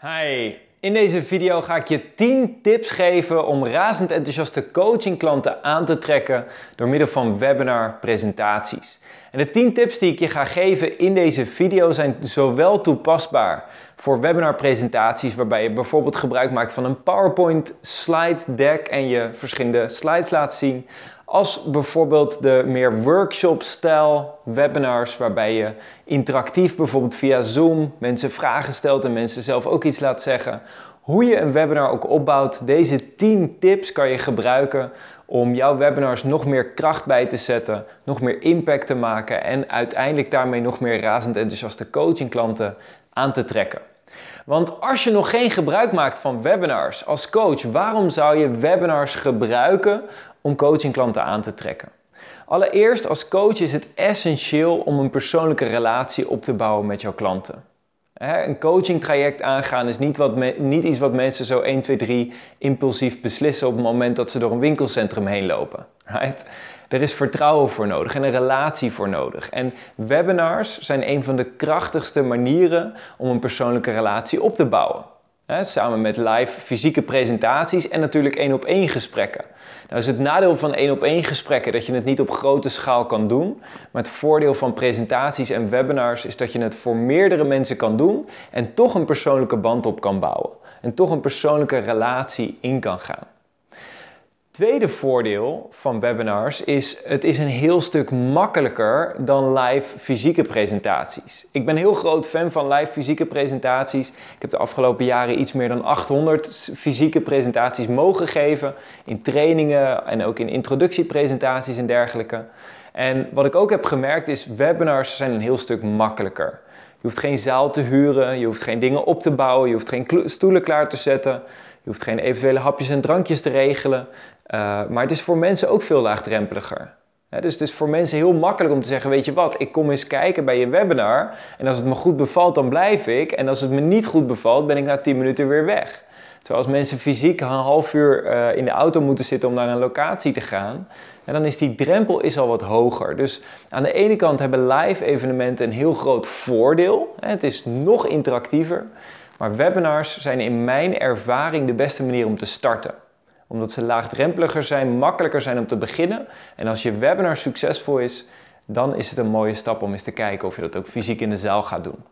Hi, in deze video ga ik je 10 tips geven om razend enthousiaste coachingklanten aan te trekken door middel van webinar presentaties. En de 10 tips die ik je ga geven in deze video zijn zowel toepasbaar voor webinar presentaties waarbij je bijvoorbeeld gebruik maakt van een PowerPoint slide deck en je verschillende slides laat zien, als bijvoorbeeld de meer workshop-stijl webinars, waarbij je interactief bijvoorbeeld via Zoom mensen vragen stelt en mensen zelf ook iets laat zeggen. Hoe je een webinar ook opbouwt, deze 10 tips kan je gebruiken om jouw webinars nog meer kracht bij te zetten, nog meer impact te maken en uiteindelijk daarmee nog meer razend enthousiaste coachingklanten aan te trekken. Want als je nog geen gebruik maakt van webinars als coach, waarom zou je webinars gebruiken om coachingklanten aan te trekken? Allereerst, als coach is het essentieel om een persoonlijke relatie op te bouwen met jouw klanten. Een coaching traject aangaan is niet, wat niet iets wat mensen zo 1, 2, 3 impulsief beslissen op het moment dat ze door een winkelcentrum heen lopen. Er is vertrouwen voor nodig en een relatie voor nodig. En webinars zijn een van de krachtigste manieren om een persoonlijke relatie op te bouwen. samen met live fysieke presentaties en natuurlijk één op één gesprekken. Is het nadeel van één op één gesprekken dat je het niet op grote schaal kan doen. Maar het voordeel van presentaties en webinars is dat je het voor meerdere mensen kan doen en toch een persoonlijke band op kan bouwen. En toch een persoonlijke relatie in kan gaan. Tweede voordeel van webinars is het is een heel stuk makkelijker dan live fysieke presentaties. Ik ben heel groot fan van live fysieke presentaties. Ik heb de afgelopen jaren iets meer dan 800 fysieke presentaties mogen geven in trainingen en ook in introductiepresentaties en dergelijke. En wat ik ook heb gemerkt is webinars zijn een heel stuk makkelijker. Je hoeft geen zaal te huren, je hoeft geen dingen op te bouwen, je hoeft geen stoelen klaar te zetten. Je hoeft geen eventuele hapjes en drankjes te regelen. Uh, maar het is voor mensen ook veel laagdrempeliger. dus het is voor mensen heel makkelijk om te zeggen: Weet je wat, ik kom eens kijken bij je webinar. En als het me goed bevalt, dan blijf ik. En als het me niet goed bevalt, ben ik na 10 minuten weer weg. Terwijl als mensen fysiek een half uur uh, in de auto moeten zitten om naar een locatie te gaan, dan is die drempel is al wat hoger. Dus aan de ene kant hebben live evenementen een heel groot voordeel. Het is nog interactiever. Maar webinars zijn in mijn ervaring de beste manier om te starten omdat ze laagdrempeliger zijn, makkelijker zijn om te beginnen. En als je webinar succesvol is, dan is het een mooie stap om eens te kijken of je dat ook fysiek in de zaal gaat doen.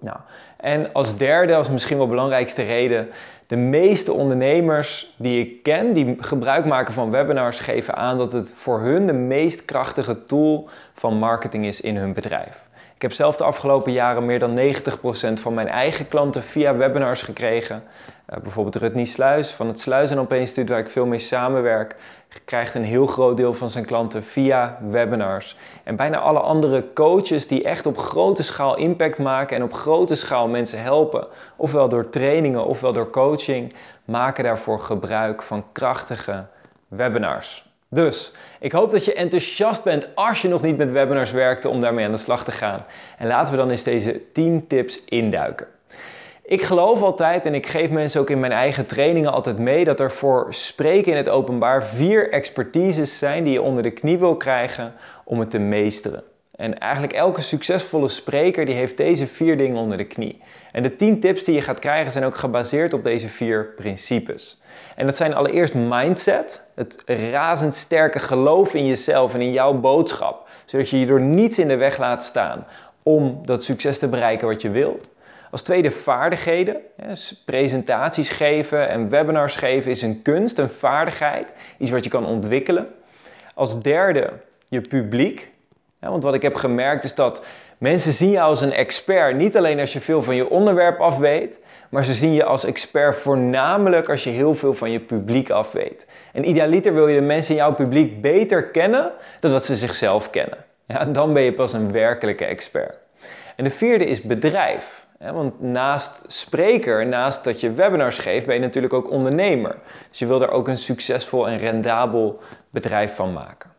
Nou, en als derde, als misschien wel belangrijkste reden, de meeste ondernemers die ik ken, die gebruik maken van webinars, geven aan dat het voor hun de meest krachtige tool van marketing is in hun bedrijf. Ik heb zelf de afgelopen jaren meer dan 90% van mijn eigen klanten via webinars gekregen. Uh, bijvoorbeeld Rutney Sluis van het Sluis en Opeens Instituut, waar ik veel mee samenwerk, krijgt een heel groot deel van zijn klanten via webinars. En bijna alle andere coaches die echt op grote schaal impact maken en op grote schaal mensen helpen, ofwel door trainingen ofwel door coaching, maken daarvoor gebruik van krachtige webinars. Dus ik hoop dat je enthousiast bent als je nog niet met webinars werkte om daarmee aan de slag te gaan. En laten we dan eens deze 10 tips induiken. Ik geloof altijd, en ik geef mensen ook in mijn eigen trainingen altijd mee, dat er voor spreken in het openbaar vier expertises zijn die je onder de knie wil krijgen om het te meesteren. En eigenlijk elke succesvolle spreker die heeft deze vier dingen onder de knie. En de 10 tips die je gaat krijgen zijn ook gebaseerd op deze vier principes. En dat zijn allereerst mindset, het razendsterke geloof in jezelf en in jouw boodschap, zodat je je door niets in de weg laat staan om dat succes te bereiken wat je wilt. Als tweede vaardigheden. Presentaties geven en webinars geven is een kunst, een vaardigheid, iets wat je kan ontwikkelen. Als derde je publiek. Want wat ik heb gemerkt is dat mensen zien je als een expert, niet alleen als je veel van je onderwerp af weet, maar ze zien je als expert voornamelijk als je heel veel van je publiek af weet. En idealiter wil je de mensen in jouw publiek beter kennen dan dat ze zichzelf kennen. Ja, dan ben je pas een werkelijke expert. En de vierde is bedrijf. Want naast spreker, naast dat je webinars geeft, ben je natuurlijk ook ondernemer. Dus je wil er ook een succesvol en rendabel bedrijf van maken.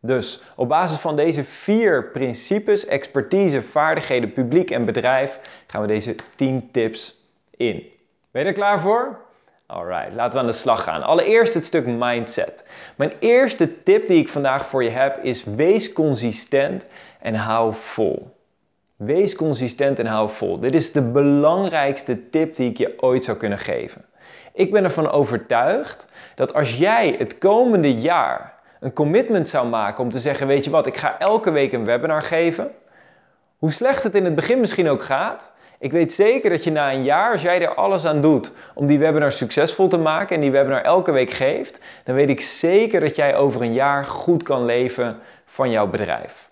Dus op basis van deze vier principes, expertise, vaardigheden, publiek en bedrijf, gaan we deze 10 tips in. Ben je er klaar voor? Alright, laten we aan de slag gaan. Allereerst het stuk mindset. Mijn eerste tip die ik vandaag voor je heb is: wees consistent en hou vol. Wees consistent en hou vol. Dit is de belangrijkste tip die ik je ooit zou kunnen geven. Ik ben ervan overtuigd dat als jij het komende jaar een commitment zou maken om te zeggen: Weet je wat, ik ga elke week een webinar geven. Hoe slecht het in het begin misschien ook gaat, ik weet zeker dat je na een jaar, als jij er alles aan doet om die webinar succesvol te maken en die webinar elke week geeft, dan weet ik zeker dat jij over een jaar goed kan leven van jouw bedrijf.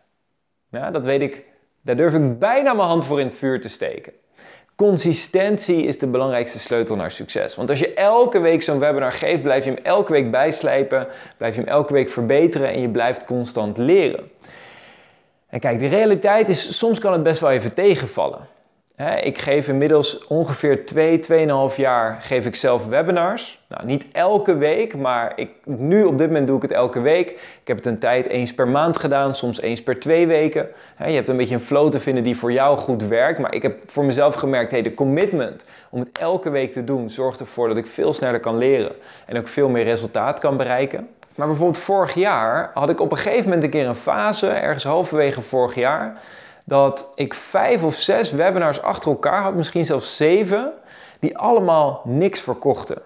Ja, dat weet ik, daar durf ik bijna mijn hand voor in het vuur te steken. Consistentie is de belangrijkste sleutel naar succes. Want als je elke week zo'n webinar geeft, blijf je hem elke week bijslijpen, blijf je hem elke week verbeteren en je blijft constant leren. En kijk, de realiteit is, soms kan het best wel even tegenvallen ik geef inmiddels ongeveer 2, 2,5 jaar geef ik zelf webinars. Nou, niet elke week, maar ik, nu op dit moment doe ik het elke week. Ik heb het een tijd eens per maand gedaan, soms eens per twee weken. je hebt een beetje een flow te vinden die voor jou goed werkt. Maar ik heb voor mezelf gemerkt, hey, de commitment om het elke week te doen zorgt ervoor dat ik veel sneller kan leren en ook veel meer resultaat kan bereiken. Maar bijvoorbeeld vorig jaar had ik op een gegeven moment een keer een fase, ergens halverwege vorig jaar dat ik vijf of zes webinars achter elkaar had, misschien zelfs zeven, die allemaal niks verkochten.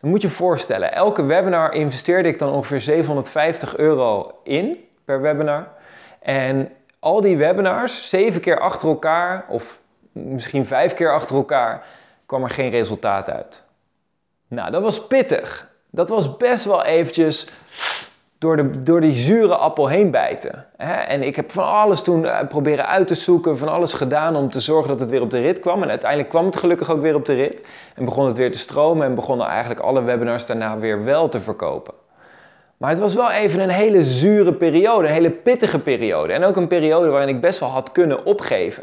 Dan moet je je voorstellen, elke webinar investeerde ik dan ongeveer 750 euro in per webinar. En al die webinars, zeven keer achter elkaar, of misschien vijf keer achter elkaar, kwam er geen resultaat uit. Nou, dat was pittig. Dat was best wel eventjes door, de, door die zure appel heen bijten. En ik heb van alles toen eh, proberen uit te zoeken, van alles gedaan om te zorgen dat het weer op de rit kwam. En uiteindelijk kwam het gelukkig ook weer op de rit. En begon het weer te stromen en begonnen eigenlijk alle webinars daarna weer wel te verkopen. Maar het was wel even een hele zure periode, een hele pittige periode. En ook een periode waarin ik best wel had kunnen opgeven.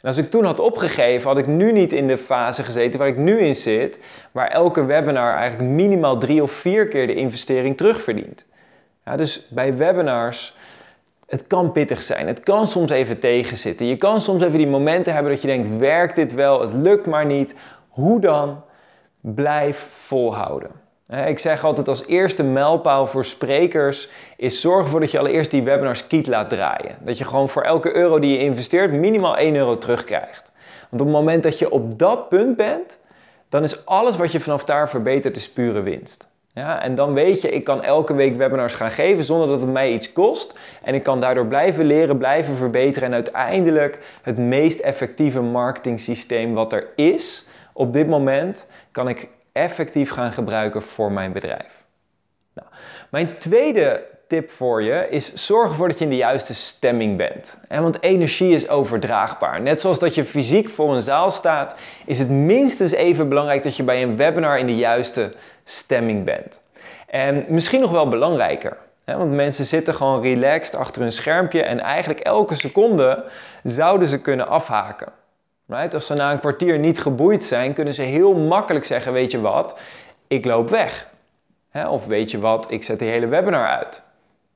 En als ik toen had opgegeven, had ik nu niet in de fase gezeten waar ik nu in zit, waar elke webinar eigenlijk minimaal drie of vier keer de investering terugverdient. Ja, dus bij webinars, het kan pittig zijn. Het kan soms even tegenzitten. Je kan soms even die momenten hebben dat je denkt, werkt dit wel? Het lukt maar niet. Hoe dan? Blijf volhouden. Ik zeg altijd als eerste mijlpaal voor sprekers is zorg ervoor dat je allereerst die webinars kiet laat draaien. Dat je gewoon voor elke euro die je investeert minimaal 1 euro terugkrijgt. Want op het moment dat je op dat punt bent, dan is alles wat je vanaf daar verbetert is pure winst. Ja, en dan weet je, ik kan elke week webinars gaan geven zonder dat het mij iets kost. En ik kan daardoor blijven leren, blijven verbeteren en uiteindelijk het meest effectieve marketing systeem wat er is op dit moment, kan ik effectief gaan gebruiken voor mijn bedrijf. Nou, mijn tweede tip voor je is zorg ervoor dat je in de juiste stemming bent. Want energie is overdraagbaar. Net zoals dat je fysiek voor een zaal staat, is het minstens even belangrijk dat je bij een webinar in de juiste stemming bent. En misschien nog wel belangrijker. Want mensen zitten gewoon relaxed achter hun schermpje en eigenlijk elke seconde zouden ze kunnen afhaken. Als ze na een kwartier niet geboeid zijn, kunnen ze heel makkelijk zeggen: Weet je wat, ik loop weg. Of weet je wat, ik zet die hele webinar uit.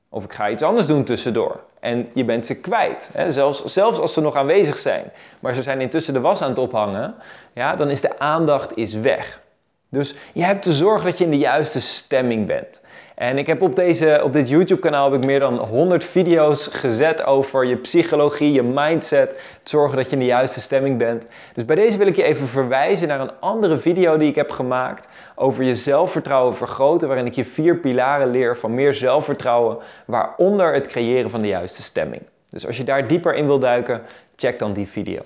Of ik ga iets anders doen tussendoor. En je bent ze kwijt. Hè? Zelfs, zelfs als ze nog aanwezig zijn. Maar ze zijn intussen de was aan het ophangen. Ja, dan is de aandacht is weg. Dus je hebt te zorgen dat je in de juiste stemming bent. En ik heb op, deze, op dit YouTube kanaal heb ik meer dan 100 video's gezet over je psychologie, je mindset. Zorgen dat je in de juiste stemming bent. Dus bij deze wil ik je even verwijzen naar een andere video die ik heb gemaakt over je zelfvertrouwen vergroten. Waarin ik je vier pilaren leer van meer zelfvertrouwen, waaronder het creëren van de juiste stemming. Dus als je daar dieper in wil duiken, check dan die video.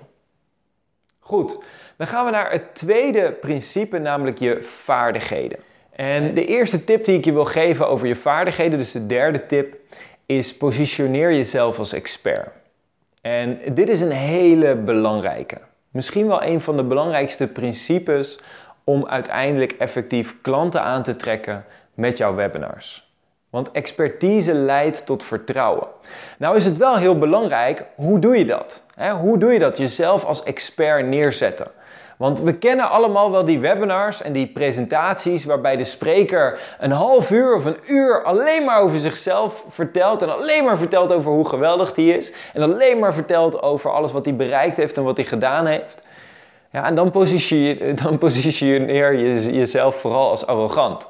Goed, dan gaan we naar het tweede principe, namelijk je vaardigheden. En de eerste tip die ik je wil geven over je vaardigheden, dus de derde tip, is positioneer jezelf als expert. En dit is een hele belangrijke. Misschien wel een van de belangrijkste principes om uiteindelijk effectief klanten aan te trekken met jouw webinars. Want expertise leidt tot vertrouwen. Nou is het wel heel belangrijk, hoe doe je dat? Hoe doe je dat? Jezelf als expert neerzetten. Want we kennen allemaal wel die webinars en die presentaties waarbij de spreker een half uur of een uur alleen maar over zichzelf vertelt en alleen maar vertelt over hoe geweldig hij is en alleen maar vertelt over alles wat hij bereikt heeft en wat hij gedaan heeft. Ja, en dan positioneer, dan positioneer je jezelf vooral als arrogant.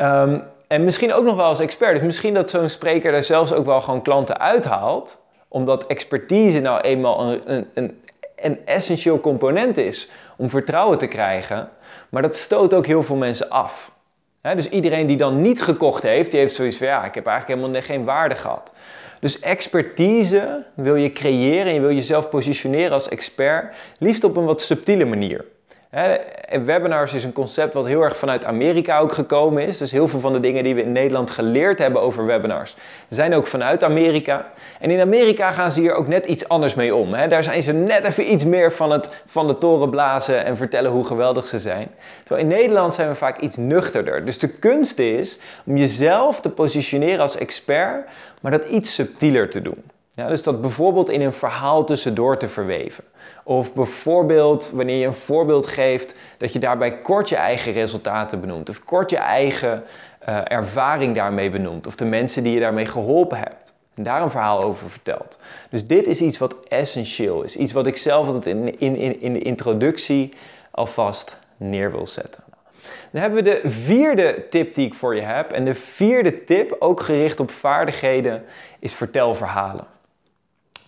um, en misschien ook nog wel als expert. Dus misschien dat zo'n spreker er zelfs ook wel gewoon klanten uithaalt omdat expertise nou eenmaal een, een, een, een essentieel component is om vertrouwen te krijgen. Maar dat stoot ook heel veel mensen af. dus iedereen die dan niet gekocht heeft, die heeft zoiets van ja, ik heb eigenlijk helemaal geen waarde gehad. Dus expertise wil je creëren en je wil jezelf positioneren als expert, liefst op een wat subtiele manier. Webinars is een concept wat heel erg vanuit Amerika ook gekomen is. Dus heel veel van de dingen die we in Nederland geleerd hebben over webinars zijn ook vanuit Amerika. En in Amerika gaan ze hier ook net iets anders mee om. Daar zijn ze net even iets meer van, het, van de toren blazen en vertellen hoe geweldig ze zijn. Terwijl in Nederland zijn we vaak iets nuchterder. Dus de kunst is om jezelf te positioneren als expert maar dat iets subtieler te doen. Ja, dus dat bijvoorbeeld in een verhaal tussendoor te verweven. Of bijvoorbeeld wanneer je een voorbeeld geeft, dat je daarbij kort je eigen resultaten benoemt. Of kort je eigen uh, ervaring daarmee benoemt. Of de mensen die je daarmee geholpen hebt. En daar een verhaal over vertelt. Dus dit is iets wat essentieel is. Iets wat ik zelf altijd in, in, in de introductie alvast neer wil zetten. Dan hebben we de vierde tip die ik voor je heb. En de vierde tip, ook gericht op vaardigheden, is vertel verhalen.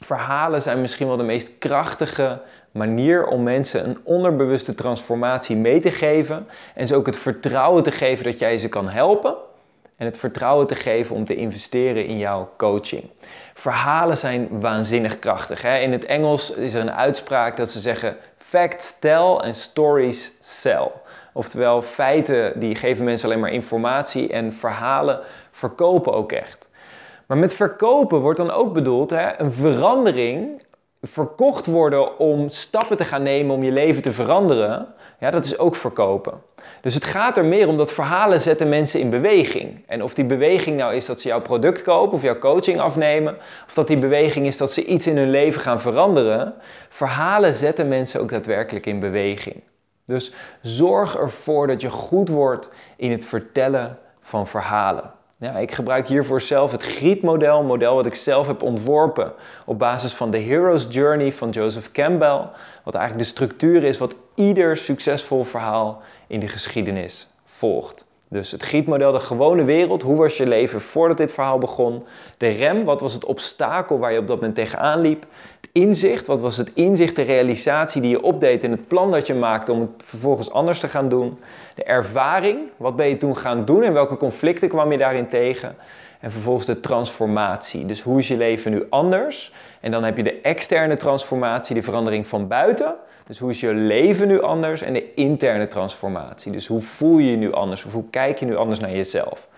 Verhalen zijn misschien wel de meest krachtige manier om mensen een onderbewuste transformatie mee te geven. En ze ook het vertrouwen te geven dat jij ze kan helpen. En het vertrouwen te geven om te investeren in jouw coaching. Verhalen zijn waanzinnig krachtig. Hè? In het Engels is er een uitspraak dat ze zeggen: Facts tell en stories sell. Oftewel, feiten die geven mensen alleen maar informatie en verhalen verkopen ook echt. Maar met verkopen wordt dan ook bedoeld hè, een verandering, verkocht worden om stappen te gaan nemen om je leven te veranderen. Ja, dat is ook verkopen. Dus het gaat er meer om dat verhalen zetten mensen in beweging. En of die beweging nou is dat ze jouw product kopen of jouw coaching afnemen, of dat die beweging is dat ze iets in hun leven gaan veranderen, verhalen zetten mensen ook daadwerkelijk in beweging. Dus zorg ervoor dat je goed wordt in het vertellen van verhalen. Ja, ik gebruik hiervoor zelf het Griet-model, model wat ik zelf heb ontworpen op basis van de Hero's Journey van Joseph Campbell. Wat eigenlijk de structuur is wat ieder succesvol verhaal in de geschiedenis volgt. Dus het Griet-model, de gewone wereld, hoe was je leven voordat dit verhaal begon? De rem, wat was het obstakel waar je op dat moment tegenaan liep? Inzicht? Wat was het inzicht, de realisatie die je opdeed in het plan dat je maakte om het vervolgens anders te gaan doen? De ervaring, wat ben je toen gaan doen en welke conflicten kwam je daarin tegen? En vervolgens de transformatie. Dus hoe is je leven nu anders? En dan heb je de externe transformatie, de verandering van buiten. Dus hoe is je leven nu anders? En de interne transformatie. Dus hoe voel je je nu anders? Of hoe kijk je nu anders naar jezelf?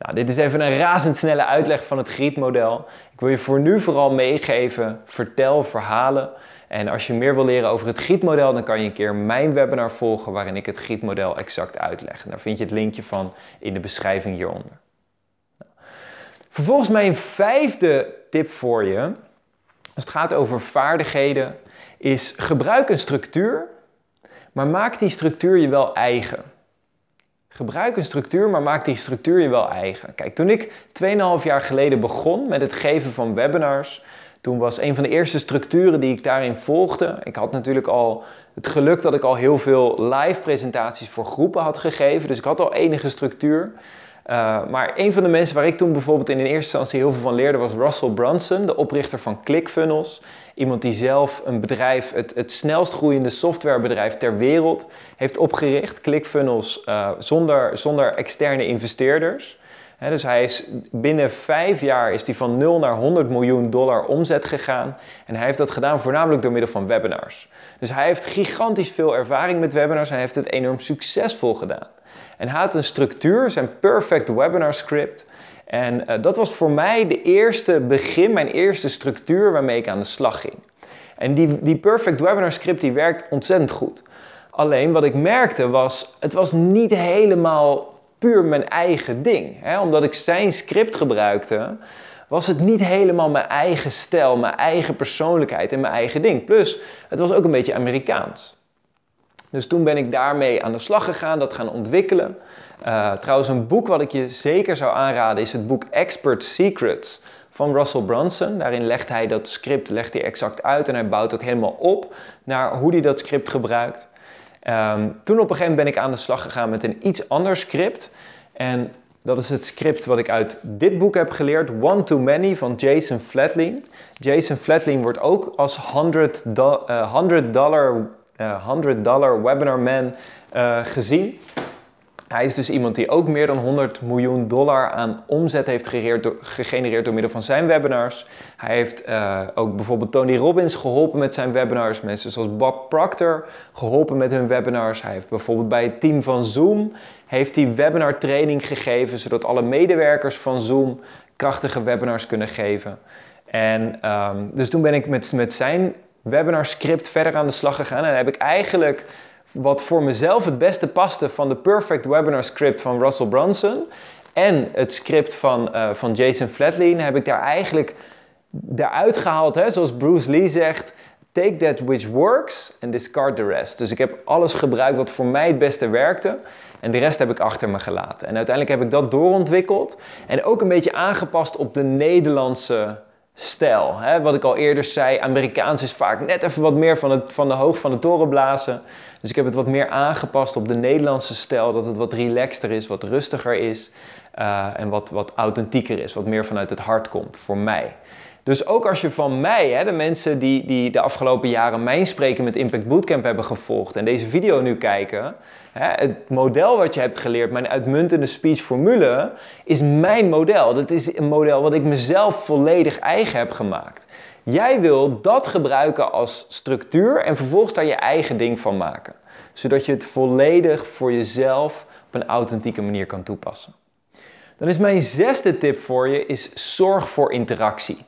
Nou, dit is even een razendsnelle uitleg van het Griet-model. Ik wil je voor nu vooral meegeven, vertel verhalen. En als je meer wil leren over het Griet-model, dan kan je een keer mijn webinar volgen waarin ik het Griet-model exact uitleg. Daar vind je het linkje van in de beschrijving hieronder. Vervolgens mijn vijfde tip voor je, als het gaat over vaardigheden, is gebruik een structuur, maar maak die structuur je wel eigen. Gebruik een structuur, maar maak die structuur je wel eigen. Kijk, toen ik 2,5 jaar geleden begon met het geven van webinars, toen was een van de eerste structuren die ik daarin volgde. Ik had natuurlijk al het geluk dat ik al heel veel live presentaties voor groepen had gegeven, dus ik had al enige structuur. Uh, maar een van de mensen waar ik toen bijvoorbeeld in de eerste instantie heel veel van leerde was Russell Brunson, de oprichter van ClickFunnels. Iemand die zelf een bedrijf, het, het snelst groeiende softwarebedrijf ter wereld, heeft opgericht. ClickFunnels uh, zonder, zonder externe investeerders. dus hij is binnen vijf jaar is hij van 0 naar 100 miljoen dollar omzet gegaan. En hij heeft dat gedaan voornamelijk door middel van webinars. Dus hij heeft gigantisch veel ervaring met webinars. Hij heeft het enorm succesvol gedaan. En hij had een structuur, zijn perfect webinar script. En uh, dat was voor mij de eerste begin, mijn eerste structuur waarmee ik aan de slag ging. En die, die perfect webinar script die werkt ontzettend goed. Alleen wat ik merkte was, het was niet helemaal puur mijn eigen ding. Hè? Omdat ik zijn script gebruikte, was het niet helemaal mijn eigen stijl, mijn eigen persoonlijkheid en mijn eigen ding. Plus, het was ook een beetje Amerikaans. Dus toen ben ik daarmee aan de slag gegaan, dat gaan ontwikkelen. Uh, trouwens, een boek wat ik je zeker zou aanraden is het boek Expert Secrets van Russell Brunson. Daarin legt hij dat script legt hij exact uit en hij bouwt ook helemaal op naar hoe hij dat script gebruikt. Um, toen op een gegeven moment ben ik aan de slag gegaan met een iets ander script. En Dat is het script wat ik uit dit boek heb geleerd, One Too Many van Jason Flatley. Jason Flatley wordt ook als 100 dollar, 100 dollar webinar man uh, gezien. Hij is dus iemand die ook meer dan 100 miljoen dollar aan omzet heeft gegenereerd door middel van zijn webinars. Hij heeft uh, ook bijvoorbeeld Tony Robbins geholpen met zijn webinars. Mensen zoals Bob Proctor geholpen met hun webinars. Hij heeft bijvoorbeeld bij het team van Zoom heeft hij webinar training gegeven, zodat alle medewerkers van Zoom krachtige webinars kunnen geven. En um, dus toen ben ik met, met zijn webinar script verder aan de slag gegaan. En heb ik eigenlijk wat voor mezelf het beste paste van de Perfect Webinar script van Russell Brunson en het script van, uh, van Jason Flatley, heb ik daar eigenlijk daaruit gehaald, hè, zoals Bruce Lee zegt, take that which works and discard the rest. Dus ik heb alles gebruikt wat voor mij het beste werkte en de rest heb ik achter me gelaten. En uiteindelijk heb ik dat doorontwikkeld en ook een beetje aangepast op de Nederlandse stijl. Hè? Wat ik al eerder zei, Amerikaans is vaak net even wat meer van, het, van de hoog van de toren blazen. Dus ik heb het wat meer aangepast op de Nederlandse stijl, dat het wat relaxter is, wat rustiger is uh, en wat, wat authentieker is, wat meer vanuit het hart komt voor mij. Dus ook als je van mij, hè, de mensen die, die de afgelopen jaren mijn spreken met Impact Bootcamp hebben gevolgd en deze video nu kijken, het model wat je hebt geleerd, mijn uitmuntende speechformule, is mijn model. Dat is een model wat ik mezelf volledig eigen heb gemaakt. Jij wil dat gebruiken als structuur en vervolgens daar je eigen ding van maken. Zodat je het volledig voor jezelf op een authentieke manier kan toepassen. Dan is mijn zesde tip voor je is zorg voor interactie.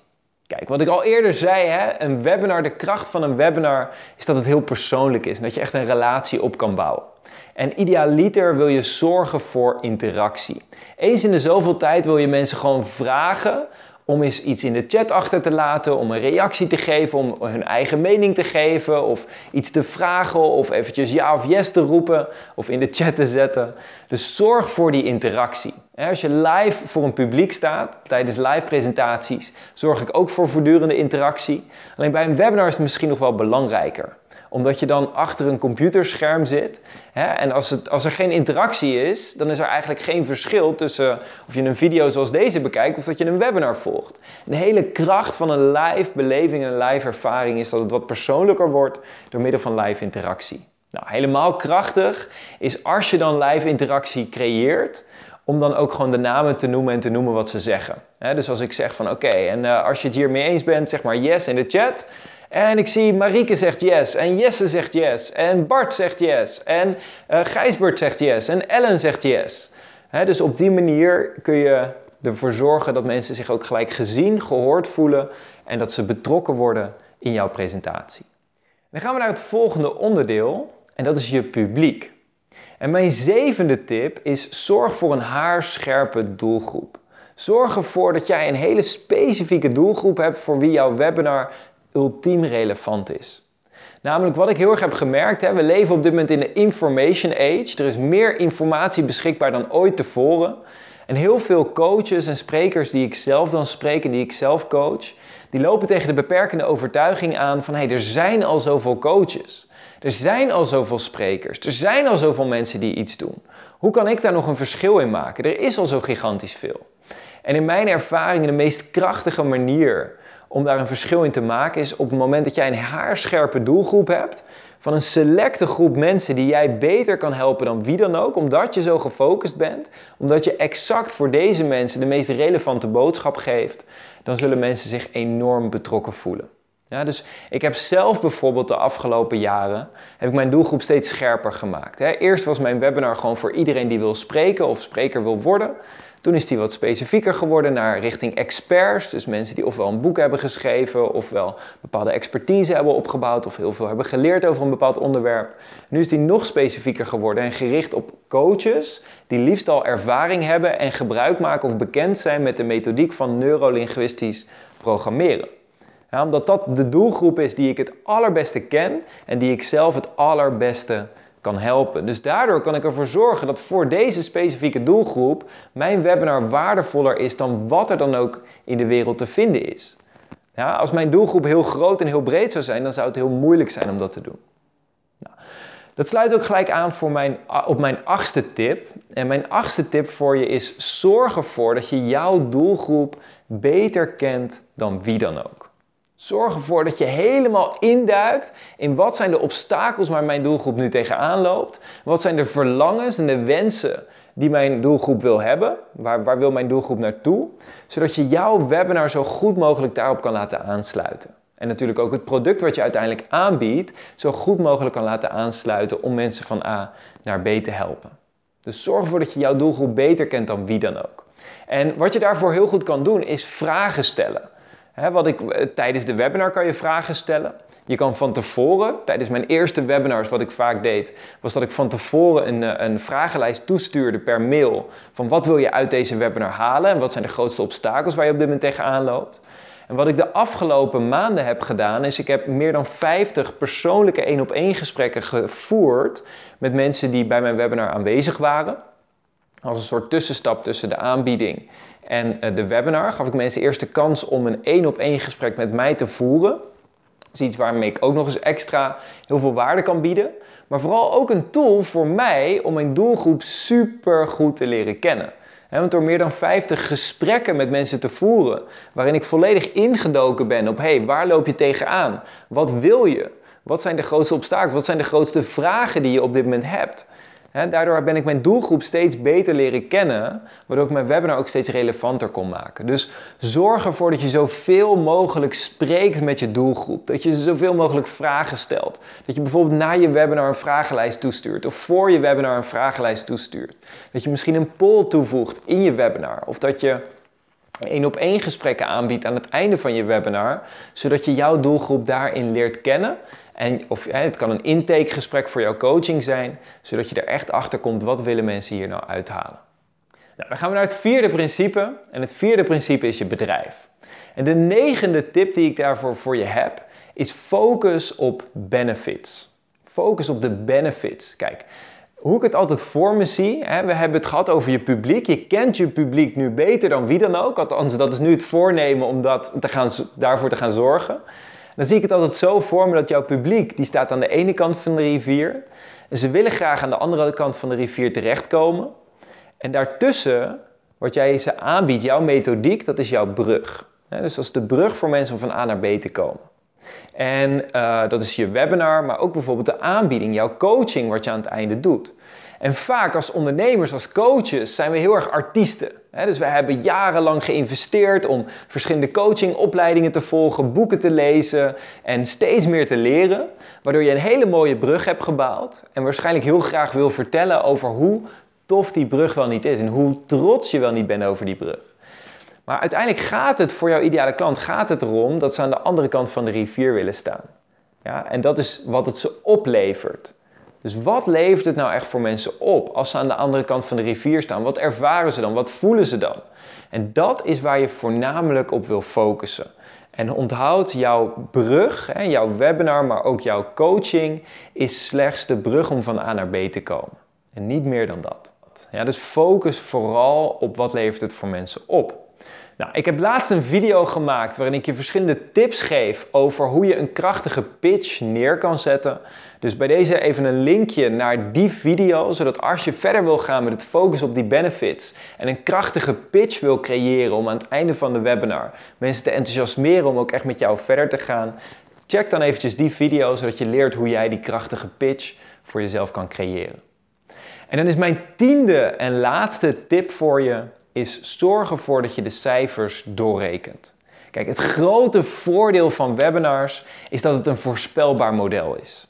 Kijk, wat ik al eerder zei, hè, een webinar, de kracht van een webinar is dat het heel persoonlijk is en dat je echt een relatie op kan bouwen. En idealiter wil je zorgen voor interactie. Eens in de zoveel tijd wil je mensen gewoon vragen om eens iets in de chat achter te laten, om een reactie te geven, om hun eigen mening te geven, of iets te vragen, of eventjes ja of yes te roepen, of in de chat te zetten. Dus zorg voor die interactie. Als je live voor een publiek staat, tijdens live presentaties, zorg ik ook voor voortdurende interactie. Alleen bij een webinar is het misschien nog wel belangrijker omdat je dan achter een computerscherm zit. Hè? En als, het, als er geen interactie is, dan is er eigenlijk geen verschil tussen of je een video zoals deze bekijkt of dat je een webinar volgt. De hele kracht van een live beleving en een live ervaring is dat het wat persoonlijker wordt door middel van live interactie. Nou, helemaal krachtig is als je dan live interactie creëert, om dan ook gewoon de namen te noemen en te noemen wat ze zeggen. dus als ik zeg van oké, en uh, als je het hiermee eens bent, zeg maar yes in de chat. En ik zie Marieke zegt yes. En Jesse zegt yes. En Bart zegt yes. En uh, Gijsbert zegt yes. En Ellen zegt yes. dus op die manier kun je ervoor zorgen dat mensen zich ook gelijk gezien, gehoord voelen. En dat ze betrokken worden in jouw presentatie. Dan gaan we naar het volgende onderdeel. En dat is je publiek. En mijn zevende tip is zorg voor een haarscherpe doelgroep. Zorg ervoor dat jij een hele specifieke doelgroep hebt voor wie jouw webinar ultiem relevant is. Namelijk wat ik heel erg heb gemerkt, hè, we leven op dit moment in de information age. Er is meer informatie beschikbaar dan ooit tevoren. En heel veel coaches en sprekers die ik zelf dan spreek en die ik zelf coach, die lopen tegen de beperkende overtuiging aan van hé, hey, er zijn al zoveel coaches. Er zijn al zoveel sprekers. Er zijn al zoveel mensen die iets doen. Hoe kan ik daar nog een verschil in maken? Er is al zo gigantisch veel. En in mijn ervaring de meest krachtige manier om daar een verschil in te maken is op het moment dat jij een haarscherpe doelgroep hebt van een selecte groep mensen die jij beter kan helpen dan wie dan ook, omdat je zo gefocust bent, omdat je exact voor deze mensen de meest relevante boodschap geeft, dan zullen mensen zich enorm betrokken voelen. Ja, dus ik heb zelf bijvoorbeeld de afgelopen jaren heb ik mijn doelgroep steeds scherper gemaakt. Eerst was mijn webinar gewoon voor iedereen die wil spreken of spreker wil worden. Toen is die wat specifieker geworden naar richting experts. Dus mensen die ofwel een boek hebben geschreven, ofwel bepaalde expertise hebben opgebouwd, of heel veel hebben geleerd over een bepaald onderwerp. Nu is die nog specifieker geworden en gericht op coaches die liefst al ervaring hebben en gebruik maken of bekend zijn met de methodiek van neurolinguistisch programmeren. omdat dat de doelgroep is die ik het allerbeste ken en die ik zelf het allerbeste kan helpen. Dus daardoor kan ik ervoor zorgen dat voor deze specifieke doelgroep mijn webinar waardevoller is dan wat er dan ook in de wereld te vinden is. Ja, als mijn doelgroep heel groot en heel breed zou zijn, dan zou het heel moeilijk zijn om dat te doen. Nou, dat sluit ook gelijk aan voor mijn, op mijn achtste tip. En mijn achtste tip voor je is: zorg ervoor dat je jouw doelgroep beter kent dan wie dan ook. Zorg ervoor dat je helemaal induikt in wat zijn de obstakels waar mijn doelgroep nu tegenaan loopt. Wat zijn de verlangens en de wensen die mijn doelgroep wil hebben. Waar, waar wil mijn doelgroep naartoe? Zodat je jouw webinar zo goed mogelijk daarop kan laten aansluiten. En natuurlijk ook het product wat je uiteindelijk aanbiedt, zo goed mogelijk kan laten aansluiten om mensen van A naar B te helpen. Dus zorg ervoor dat je jouw doelgroep beter kent dan wie dan ook. En wat je daarvoor heel goed kan doen, is vragen stellen. Wat ik, eh, tijdens de webinar kan je vragen stellen. Je kan van tevoren, tijdens mijn eerste webinars, wat ik vaak deed, was dat ik van tevoren een, eh, een vragenlijst toestuurde per mail. Van wat wil je uit deze webinar halen en wat zijn de grootste obstakels waar je op dit moment tegenaan loopt. En wat ik de afgelopen maanden heb gedaan, is ik heb meer dan 50 persoonlijke één op één gesprekken gevoerd met mensen die bij mijn webinar aanwezig waren. Als een soort tussenstap tussen de aanbieding en eh, de webinar gaf ik mensen eerst de kans om een één op één gesprek met mij te voeren. Dat is iets waarmee ik ook nog eens extra heel veel waarde kan bieden. Maar vooral ook een tool voor mij om mijn doelgroep super goed te leren kennen. want door meer dan 50 gesprekken met mensen te voeren, waarin ik volledig ingedoken ben op hey, waar loop je tegenaan? Wat wil je? Wat zijn de grootste obstakels? Wat zijn de grootste vragen die je op dit moment hebt? Daardoor ben ik mijn doelgroep steeds beter leren kennen, waardoor ik mijn webinar ook steeds relevanter kon maken. Dus zorg ervoor dat je zoveel mogelijk spreekt met je doelgroep. Dat je ze zoveel mogelijk vragen stelt. Dat je bijvoorbeeld na je webinar een vragenlijst toestuurt. Of voor je webinar een vragenlijst toestuurt. Dat je misschien een poll toevoegt in je webinar. Of dat je één op één gesprekken aanbiedt aan het einde van je webinar, zodat je jouw doelgroep daarin leert kennen en, of het kan een intakegesprek voor jouw coaching zijn, zodat je er echt achter komt wat willen mensen hier nou uithalen. Nou, dan gaan we naar het vierde principe. En het vierde principe is je bedrijf. En de negende tip die ik daarvoor voor je heb, is focus op benefits. Focus op de benefits. Kijk, hoe ik het altijd voor me zie, hè, we hebben het gehad over je publiek. Je kent je publiek nu beter dan wie dan ook. Althans, dat is nu het voornemen om dat te gaan, daarvoor te gaan zorgen dan zie ik het altijd zo voor me dat jouw publiek, die staat aan de ene kant van de rivier. En ze willen graag aan de andere kant van de rivier terechtkomen. En daartussen, wat jij ze aanbiedt, jouw methodiek, dat is jouw brug. dus dat is de brug voor mensen om van A naar B te komen. En uh, dat is je webinar, maar ook bijvoorbeeld de aanbieding, jouw coaching, wat je aan het einde doet. En vaak als ondernemers, als coaches, zijn we heel erg artiesten. Dus we hebben jarenlang geïnvesteerd om verschillende coachingopleidingen te volgen, boeken te lezen en steeds meer te leren. Waardoor je een hele mooie brug hebt gebouwd en waarschijnlijk heel graag wil vertellen over hoe tof die brug wel niet is en hoe trots je wel niet bent over die brug. Maar uiteindelijk gaat het voor jouw ideale klant gaat het erom dat ze aan de andere kant van de rivier willen staan. Ja, en dat is wat het ze oplevert. Dus wat levert het nou echt voor mensen op als ze aan de andere kant van de rivier staan? Wat ervaren ze dan? Wat voelen ze dan? En dat is waar je voornamelijk op wil focussen. En onthoud, jouw brug, jouw webinar, maar ook jouw coaching, is slechts de brug om van A naar B te komen. En niet meer dan dat. Ja, dus focus vooral op wat levert het voor mensen op. Nou, ik heb laatst een video gemaakt waarin ik je verschillende tips geef over hoe je een krachtige pitch neer kan zetten. Dus bij deze even een linkje naar die video, zodat als je verder wil gaan met het focus op die benefits en een krachtige pitch wil creëren om aan het einde van de webinar mensen te enthousiasmeren om ook echt met jou verder te gaan, check dan eventjes die video zodat je leert hoe jij die krachtige pitch voor jezelf kan creëren. En dan is mijn tiende en laatste tip voor je is zorg ervoor dat je de cijfers doorrekent. Kijk, het grote voordeel van webinars is dat het een voorspelbaar model is.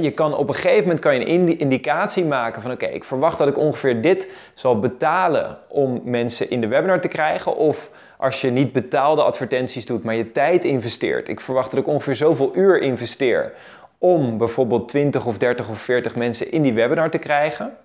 Je kan op een gegeven moment kan je een indicatie maken van oké, ik verwacht dat ik ongeveer dit zal betalen om mensen in de webinar te krijgen. Of als je niet betaalde advertenties doet, maar je tijd investeert. Ik verwacht dat ik ongeveer zoveel uur investeer om bijvoorbeeld 20 of 30 of 40 mensen in die webinar te krijgen.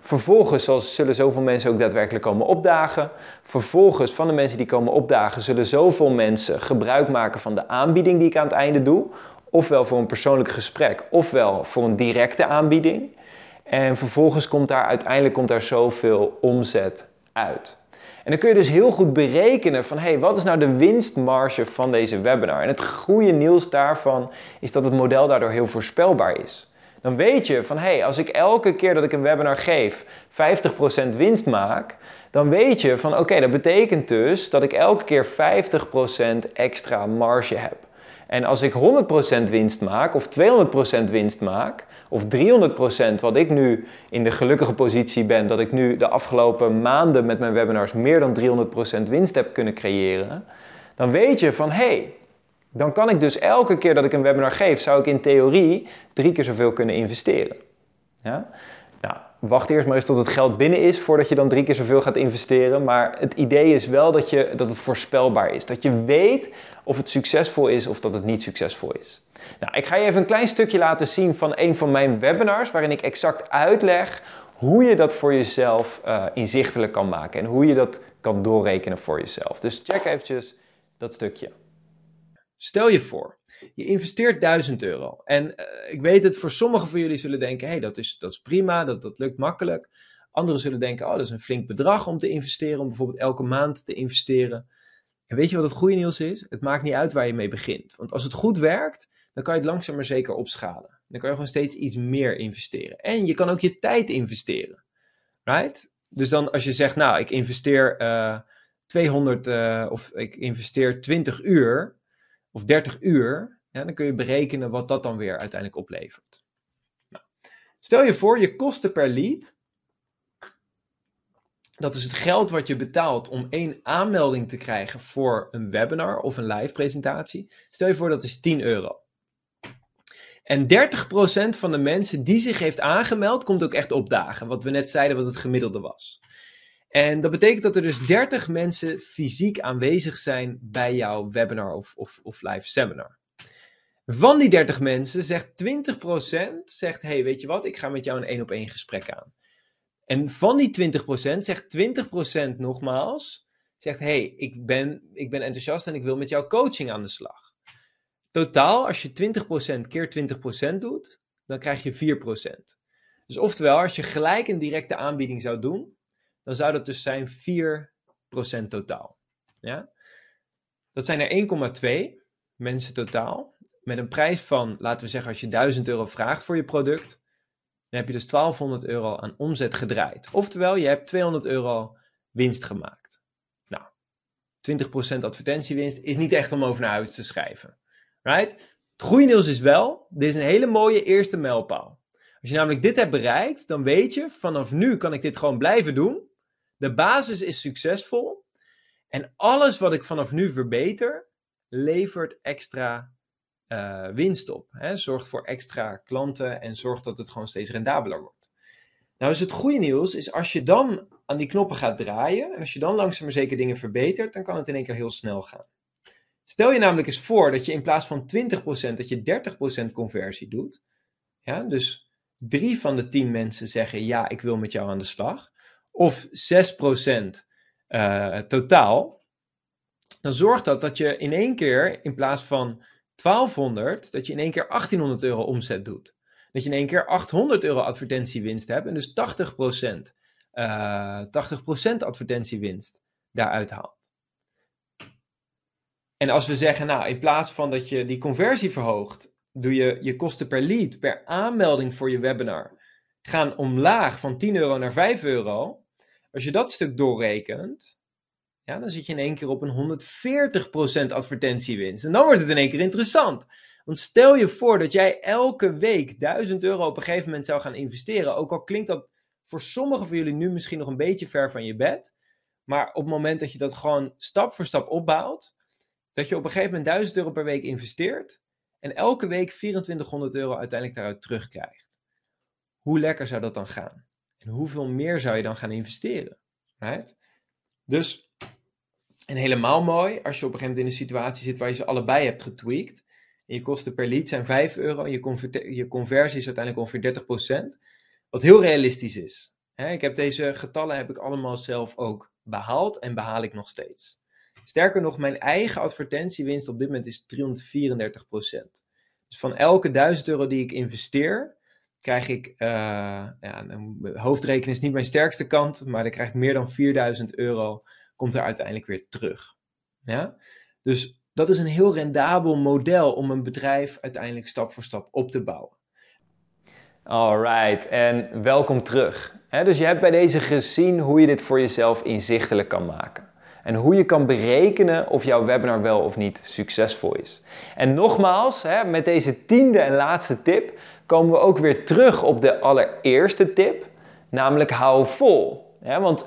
Vervolgens zullen zoveel mensen ook daadwerkelijk komen opdagen. Vervolgens van de mensen die komen opdagen zullen zoveel mensen gebruik maken van de aanbieding die ik aan het einde doe. Ofwel voor een persoonlijk gesprek, ofwel voor een directe aanbieding. En vervolgens komt daar uiteindelijk komt daar zoveel omzet uit. En dan kun je dus heel goed berekenen van hey, wat is nou de winstmarge van deze webinar? En het goede nieuws daarvan is dat het model daardoor heel voorspelbaar is. Dan weet je van hé, hey, als ik elke keer dat ik een webinar geef 50% winst maak, dan weet je van oké, dat betekent dus dat ik elke keer 50% extra marge heb. En als ik 100% winst maak of 200% winst maak, of 300% wat ik nu in de gelukkige positie ben, dat ik nu de afgelopen maanden met mijn webinars meer dan 300% winst heb kunnen creëren, dan weet je van hé, hey, dan kan ik dus elke keer dat ik een webinar geef, zou ik in theorie drie keer zoveel kunnen investeren. Ja? Nou, wacht eerst maar eens tot het geld binnen is voordat je dan drie keer zoveel gaat investeren. Maar het idee is wel dat, je, dat het voorspelbaar is. Dat je weet of het succesvol is of dat het niet succesvol is. Nou, ik ga je even een klein stukje laten zien van een van mijn webinars, waarin ik exact uitleg hoe je dat voor jezelf uh, inzichtelijk kan maken en hoe je dat kan doorrekenen voor jezelf. Dus check eventjes dat stukje. Stel je voor, je investeert 1000 euro. En uh, ik weet het, voor sommigen van jullie zullen denken: hé, hey, dat, is, dat is prima, dat, dat lukt makkelijk. Anderen zullen denken: oh, dat is een flink bedrag om te investeren, om bijvoorbeeld elke maand te investeren. En weet je wat het goede nieuws is? Het maakt niet uit waar je mee begint. Want als het goed werkt, dan kan je het langzaam maar zeker opschalen. Dan kan je gewoon steeds iets meer investeren. En je kan ook je tijd investeren. Right? Dus dan als je zegt, nou, ik investeer uh, 200 uh, of ik investeer 20 uur of 30 uur, dan kun je berekenen wat dat dan weer uiteindelijk oplevert. Nou, stel je voor, je kosten per lead, dat is het geld wat je betaalt om één aanmelding te krijgen voor een webinar of een live presentatie. Stel je voor, dat is 10 euro. En 30% van de mensen die zich heeft aangemeld, komt ook echt opdagen. Wat we net zeiden, wat het gemiddelde was. En dat betekent dat er dus 30 mensen fysiek aanwezig zijn bij jouw webinar of, of, of live seminar. Van die 30 mensen zegt 20% zegt, hey, weet je wat, ik ga met jou een één op één gesprek aan. En van die 20% zegt 20% nogmaals, zegt, hey, ik ben, ik ben enthousiast en ik wil met jouw coaching aan de slag. Totaal, als je 20% keer 20% doet, dan krijg je 4%. Dus oftewel, als je gelijk een directe aanbieding zou doen, dan zou dat dus zijn 4% totaal. Ja? Dat zijn er 1,2 mensen totaal. Met een prijs van, laten we zeggen, als je 1000 euro vraagt voor je product, dan heb je dus 1200 euro aan omzet gedraaid. Oftewel, je hebt 200 euro winst gemaakt. Nou, 20% advertentiewinst is niet echt om over naar huis te schrijven. Right? Het goede nieuws is wel, dit is een hele mooie eerste mijlpaal. Als je namelijk dit hebt bereikt, dan weet je, vanaf nu kan ik dit gewoon blijven doen. De basis is succesvol. En alles wat ik vanaf nu verbeter, levert extra uh, winst op. Hè? Zorgt voor extra klanten en zorgt dat het gewoon steeds rendabeler wordt. Nou is het goede nieuws, is als je dan aan die knoppen gaat draaien en als je dan langzaam maar zeker dingen verbetert, dan kan het in één keer heel snel gaan. Stel je namelijk eens voor dat je in plaats van 20% dat je 30% conversie doet. Ja, dus drie van de 10 mensen zeggen ja, ik wil met jou aan de slag of 6% uh, eh, totaal, dan zorgt dat dat je in één keer in plaats van 1200, dat je in één keer 1800 euro omzet doet. Dat je in één keer 800 euro advertentiewinst hebt en dus 80%, uh, 80% advertentiewinst daaruit haalt. En als we zeggen, nou, in plaats van dat je die conversie verhoogt, doe je je kosten per lead, per aanmelding voor je webinar, gaan omlaag van 10 euro naar 5 euro. Als je dat stuk doorrekent, ja, dan zit je in één keer op een 140% advertentiewinst. En dan wordt het in één keer interessant. Want stel je voor dat jij elke week 1000 euro op een gegeven moment zou gaan investeren. Ook al klinkt dat voor sommigen van jullie nu misschien nog een beetje ver van je bed. Maar op het moment dat je dat gewoon stap voor stap opbouwt, dat je op een gegeven moment 1000 euro per week investeert en elke week 2400 euro uiteindelijk daaruit terugkrijgt. Hoe lekker zou dat dan gaan? En hoeveel meer zou je dan gaan investeren? Right? Dus, en helemaal mooi, als je op een gegeven moment in een situatie zit waar je ze allebei hebt getweakt. En je kosten per lead zijn 5 euro en je, je conversie is uiteindelijk ongeveer 30%. Wat heel realistisch is. ik heb deze getallen heb ik allemaal zelf ook behaald en behaal ik nog steeds. Sterker nog, mijn eigen advertentiewinst op dit moment is 334%. Dus van elke 1000 euro die ik investeer, krijg ik, uh, ja, hoofdrekenen is niet mijn sterkste kant, maar dan krijg ik meer dan 4000 euro, komt er uiteindelijk weer terug. Ja? Dus dat is een heel rendabel model om een bedrijf uiteindelijk stap voor stap op te bouwen. Alright, en welkom terug. dus je hebt bij deze gezien hoe je dit voor jezelf inzichtelijk kan maken. En hoe je kan berekenen of jouw webinar wel of niet succesvol is. En nogmaals, met deze tiende en laatste tip komen we ook weer terug op de allereerste tip, namelijk hou vol. want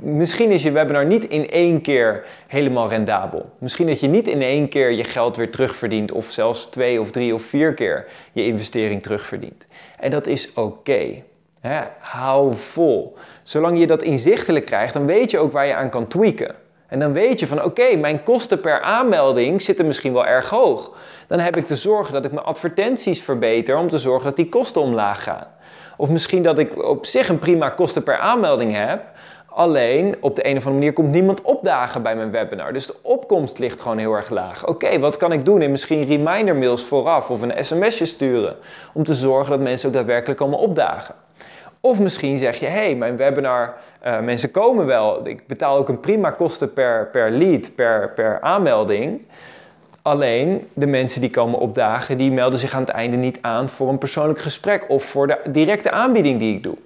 misschien is je webinar niet in één keer helemaal rendabel. Misschien dat je niet in één keer je geld weer terugverdient, of zelfs twee of drie of vier keer je investering terugverdient. En dat is oké. Hou vol. Zolang je dat inzichtelijk krijgt, dan weet je ook waar je aan kan tweaken. En dan weet je van oké, mijn kosten per aanmelding zitten misschien wel erg hoog. Dan heb ik te zorgen dat ik mijn advertenties verbeter om te zorgen dat die kosten omlaag gaan. Of misschien dat ik op zich een prima kosten per aanmelding heb. Alleen op de een of andere manier komt niemand opdagen bij mijn webinar. Dus de opkomst ligt gewoon heel erg laag. Oké, wat kan ik doen? En misschien reminder mails vooraf of een sms'je sturen. Om te zorgen dat mensen ook daadwerkelijk komen opdagen. Of misschien zeg je, hé, hey, mijn webinar, uh, mensen komen wel. Ik betaal ook een prima kosten per, per lead, per, per aanmelding. Alleen de mensen die komen opdagen, die melden zich aan het einde niet aan voor een persoonlijk gesprek of voor de directe aanbieding die ik doe.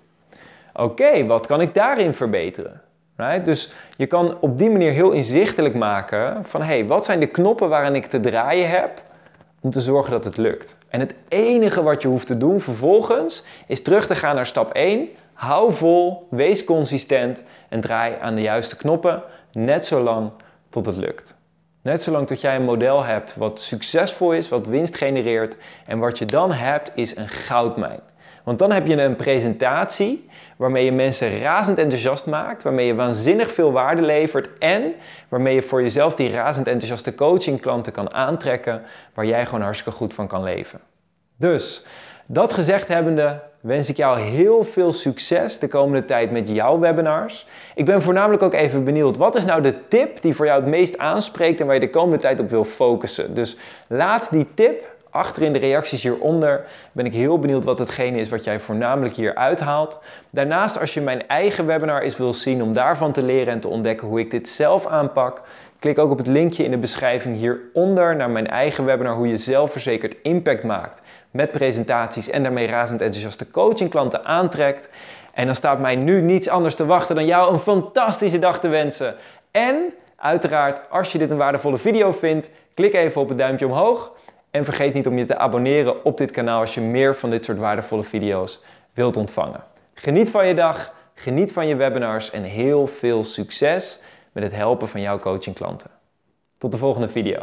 Oké, wat kan ik daarin verbeteren? Right? Dus je kan op die manier heel inzichtelijk maken van hey, wat zijn de knoppen waarin ik te draaien heb om te zorgen dat het lukt. En het enige wat je hoeft te doen vervolgens is terug te gaan naar stap 1. Hou vol, wees consistent en draai aan de juiste knoppen net zo lang tot het lukt. Net zolang tot jij een model hebt wat succesvol is, wat winst genereert en wat je dan hebt is een goudmijn. Want dan heb je een presentatie waarmee je mensen razend enthousiast maakt, waarmee je waanzinnig veel waarde levert en waarmee je voor jezelf die razend enthousiaste coachingklanten kan aantrekken, waar jij gewoon hartstikke goed van kan leven. Dus, dat gezegd hebbende, wens ik jou heel veel succes de komende tijd met jouw webinars. Ik ben voornamelijk ook even benieuwd, wat is nou de tip die voor jou het meest aanspreekt en waar je de komende tijd op wil focussen? Dus laat die tip achter in de reacties hieronder ben ik heel benieuwd wat hetgene is wat jij voornamelijk hier uithaalt. Daarnaast als je mijn eigen webinar eens wil zien om daarvan te leren en te ontdekken hoe ik dit zelf aanpak, klik ook op het linkje in de beschrijving hieronder naar mijn eigen webinar hoe je zelfverzekerd impact maakt met presentaties en daarmee razend enthousiaste coachingklanten aantrekt. En dan staat mij nu niets anders te wachten dan jou een fantastische dag te wensen. En uiteraard, als je dit een waardevolle video vindt, klik even op het duimpje omhoog. En vergeet niet om je te abonneren op dit kanaal als je meer van dit soort waardevolle video's wilt ontvangen. Geniet van je dag, geniet van je webinars en heel veel succes met het helpen van jouw coachingklanten. Tot de volgende video.